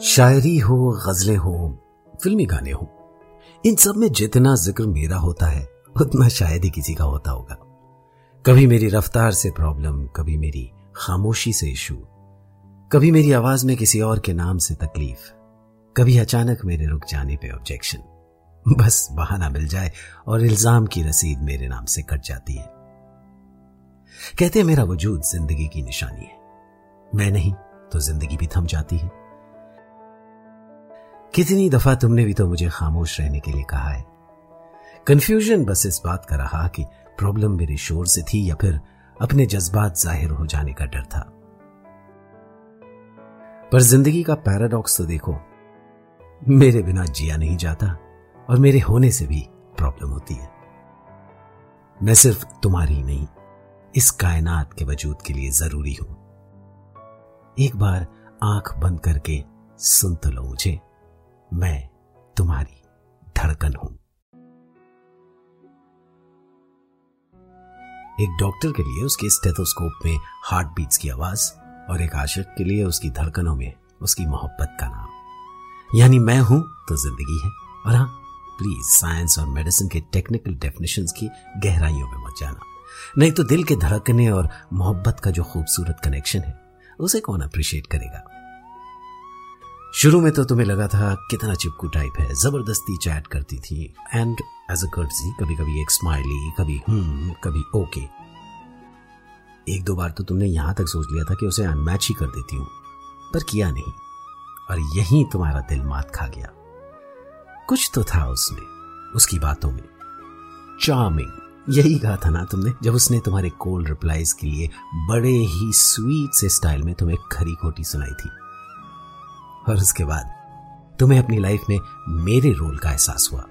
शायरी हो, गजलें हो, फिल्मी गाने हो, इन सब में जितना ज़िक्र मेरा होता है, उतना शायद ही किसी का होता होगा। कभी मेरी रफ्तार से प्रॉब्लम कभी मेरी खामोशी से इशू कभी मेरी आवाज़ में किसी और के नाम से तकलीफ़, कभी अचानक मेरे रुक जाने पे ऑब्जेक्शन बस बहाना मिल जाए और इल्ज़ाम की रसीद मेरे नाम से कट जाती है। कहते हैं, मेरा वजूद ज़िंदगी की निशानी है। मैं नहीं तो ज़िंदगी भी थम जाती है। कितनी दफ़ा तुमने भी तो मुझे खामोश रहने के लिए कहा है। कंफ्यूजन बस इस बात का रहा कि प्रॉब्लम मेरे शोर से थी या फिर अपने जज्बात ज़ाहिर हो जाने का डर था। पर ज़िंदगी का पैराडॉक्स तो देखो, मेरे बिना जिया नहीं जाता और मेरे होने से भी प्रॉब्लम होती है। मैं सिर्फ़ तुम्हारी नहीं, इस कायनात के वजूद के लिए ज़रूरी हूँ। एक बार आँख बंद करके सुन तो लो मुझे। मैं तुम्हारी धड़कन हूँ। एक डॉक्टर के लिए उसके स्टेथोस्कोप में हार्ट बीट्स की आवाज़ और एक आशिक के लिए उसकी धड़कनों में उसकी मोहब्बत का नाम। यानी मैं हूँ तो ज़िंदगी है। और हाँ प्लीज़ साइंस और मेडिसिन के टेक्निकल डेफिनेशन की गहराइयों में मत जाना। नहीं तो दिल के धड़कने और मोहब्बत का जो खूबसूरत कनेक्शन है, उसे कौन अप्रिशिएट करेगा? शुरू में तो तुम्हें लगा था कितना चिपकू टाइप है, ज़बरदस्ती चैट करती थी। एंड एज अ कभी कभी एक स्माइली कभी हम्म कभी ओके एक दो बार तो तुमने यहाँ तक सोच लिया था कि उसे अनमैच ही कर देती हूँ, पर किया नहीं। और यही तुम्हारा दिल मात खा गया। कुछ तो था उसमें, उसकी बातों में। चार्मिंग यही कहा था ना तुमने, जब उसने तुम्हारे कोल्ड रिप्लाईज के लिए बड़े ही स्वीट से स्टाइल में तुम्हें खरी खोटी सुनाई थी। और उसके बाद तुम्हें अपनी लाइफ में मेरे रोल का एहसास हुआ।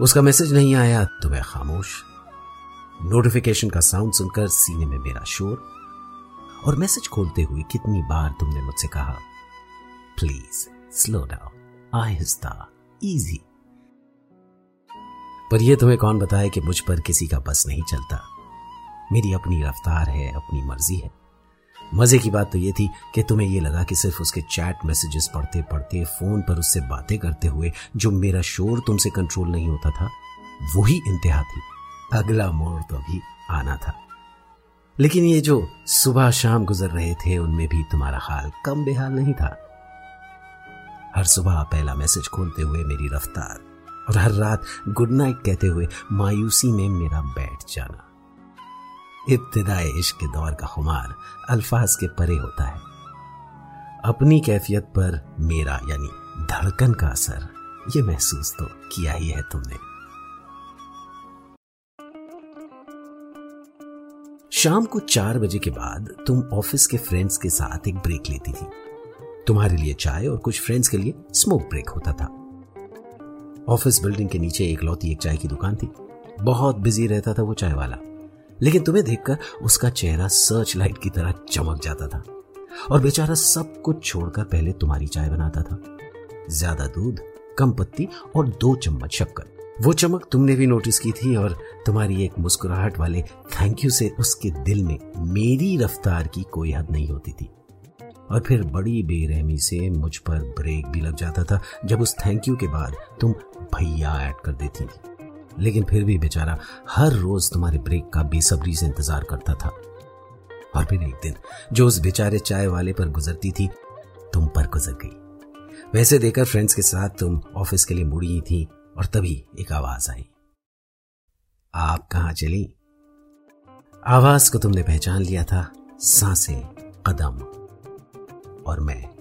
उसका मैसेज नहीं आया तो मैं खामोश। नोटिफिकेशन का साउंड सुनकर सीने में मेरा शोर। और मैसेज खोलते हुए कितनी बार तुमने मुझसे कहा प्लीज़ स्लो डाउन आहिस्ता इजी पर यह तुम्हें कौन बताए कि मुझ पर किसी का बस नहीं चलता? मेरी अपनी रफ्तार है, अपनी मर्ज़ी है। मज़े की बात तो ये थी कि तुम्हें ये लगा कि सिर्फ़ उसके चैट मैसेजेस पढ़ते पढ़ते, फ़ोन पर उससे बातें करते हुए जो मेरा शोर तुमसे कंट्रोल नहीं होता था, वही इंतहा थी। अगला मोड़ तो अभी आना था। लेकिन ये जो सुबह शाम गुजर रहे थे, उनमें भी तुम्हारा हाल कम बेहाल नहीं था। हर सुबह पहला मैसेज खोलते हुए मेरी रफ्तार और हर रात गुड नाइट कहते हुए मायूसी में मेरा बैठ जाना। इब्तदाए इश्क के दौर का खुमार अल्फाज के परे होता है। अपनी कैफियत पर मेरा यानी धड़कन का असर, ये महसूस तो किया ही है तुमने। शाम को चार बजे के बाद तुम ऑफ़िस के फ्रेंड्स के साथ एक ब्रेक लेती थी। तुम्हारे लिए चाय और कुछ फ्रेंड्स के लिए स्मोक ब्रेक होता था। ऑफ़िस बिल्डिंग के नीचे एक लौती एक चाय की दुकान थी। बहुत बिज़ी रहता था वो चाय वाला। लेकिन तुम्हें देखकर उसका चेहरा सर्च लाइट की तरह चमक जाता था और बेचारा सब कुछ छोड़कर पहले तुम्हारी चाय बनाता था। ज़्यादा दूध, कम पत्ती और दो चम्मच शक्कर। वो चमक तुमने भी नोटिस की थी और तुम्हारी एक मुस्कुराहट वाले थैंक यू से उसके दिल में मेरी रफ्तार की कोई हद नहीं होती थी। और फिर बड़ी बेरहमी से मुझ पर ब्रेक भी लग जाता था जब उस थैंक यू के बाद तुम भैया ऐड कर देती थी। लेकिन फिर भी बेचारा हर रोज तुम्हारे ब्रेक का बेसब्री से इंतज़ार करता था। और फिर एक दिन, जो उस बेचारे चाय वाले पर गुजरती थी, तुम पर गुजर गई। वैसे देखकर फ्रेंड्स के साथ तुम ऑफ़िस के लिए मुड़ी थी और तभी एक आवाज़ आई। आप कहा चली? आवाज़ को तुमने पहचान लिया था, साँसें, कदम। और मैं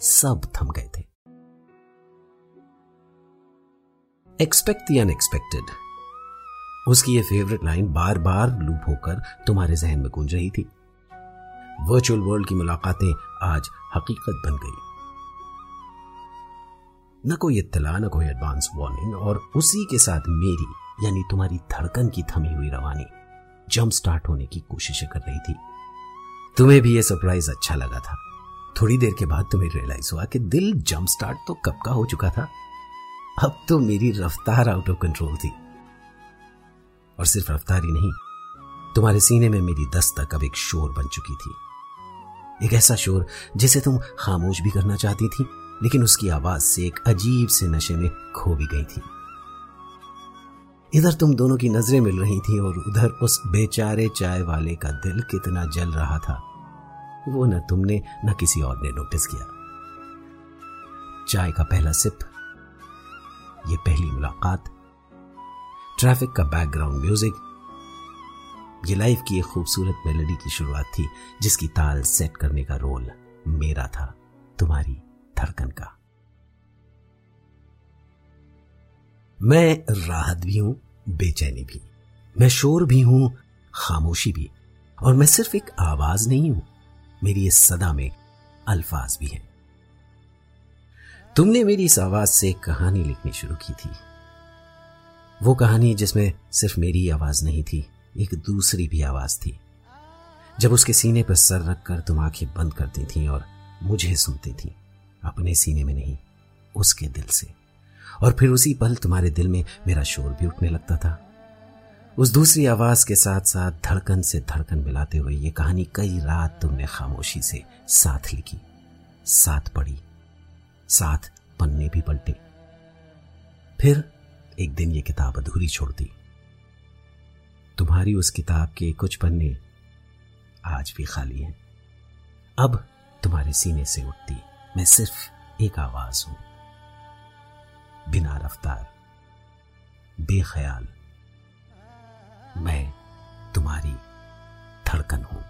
सब थम गए थे। एक्सपेक्ट द अनएक्सपेक्टेड उसकी ये फेवरेट लाइन बार बार लूप होकर तुम्हारे जहन में गूंज रही थी। वर्चुअल वर्ल्ड की मुलाकातें आज हकीकत बन गई। न कोई इत्तला, न कोई एडवांस वार्निंग और उसी के साथ मेरी, यानी तुम्हारी धड़कन की थमी हुई रवानी जंप स्टार्ट होने की कोशिश कर रही थी। तुम्हें भी यह सरप्राइज़ अच्छा लगा था। थोड़ी देर के बाद तुम्हें रियलाइज़ हुआ कि दिल जंप स्टार्ट तो कब का हो चुका था। अब तो मेरी रफ्तार आउट ऑफ़ कंट्रोल थी। और सिर्फ़ रफ्तार ही नहीं, तुम्हारे सीने में मेरी दस्तक अब एक शोर बन चुकी थी। एक ऐसा शोर जिसे तुम खामोश भी करना चाहती थी, लेकिन उसकी आवाज़ से एक अजीब से नशे में खो भी गई थी। इधर तुम दोनों की नज़रें मिल रही थी और उधर उस बेचारे चाय वाले का दिल कितना जल रहा था। वो न तुमने, न किसी और ने नोटिस किया। चाय का पहला सिप ये पहली मुलाकात। ट्रैफ़िक का बैकग्राउंड म्यूज़िक ये लाइफ की एक खूबसूरत मेलोडी की शुरुआत थी, जिसकी ताल सेट करने का रोल मेरा था, तुम्हारी धड़कन का। मैं राहत भी हूँ, बेचैनी भी। मैं शोर भी हूँ, खामोशी भी। और मैं सिर्फ़ एक आवाज़ नहीं हूँ, मेरी इस सदा में अल्फाज भी हैं। तुमने मेरी इस आवाज़ से कहानी लिखनी शुरू की थी। वो कहानी जिसमें सिर्फ़ मेरी आवाज़ नहीं थी, एक दूसरी भी आवाज़ थी। जब उसके सीने पर सर रखकर तुम आँखें बंद करती थी और मुझे सुनती थी, अपने सीने में नहीं, उसके दिल से। और फिर उसी पल तुम्हारे दिल में मेरा शोर भी उठने लगता था। उस दूसरी आवाज़ के साथ साथ धड़कन से धड़कन मिलाते हुए ये कहानी कई रात तुमने खामोशी से साथ लिखी, साथ पढ़ी। साथ पन्ने भी पलटे। फिर एक दिन ये किताब अधूरी छोड़ दी। तुम्हारी उस किताब के कुछ पन्ने आज भी खाली हैं। अब तुम्हारे सीने से उठती मैं सिर्फ़ एक आवाज़ हूँ। बिना रफ्तार, बेख्याल, मैं तुम्हारी धड़कन हूँ।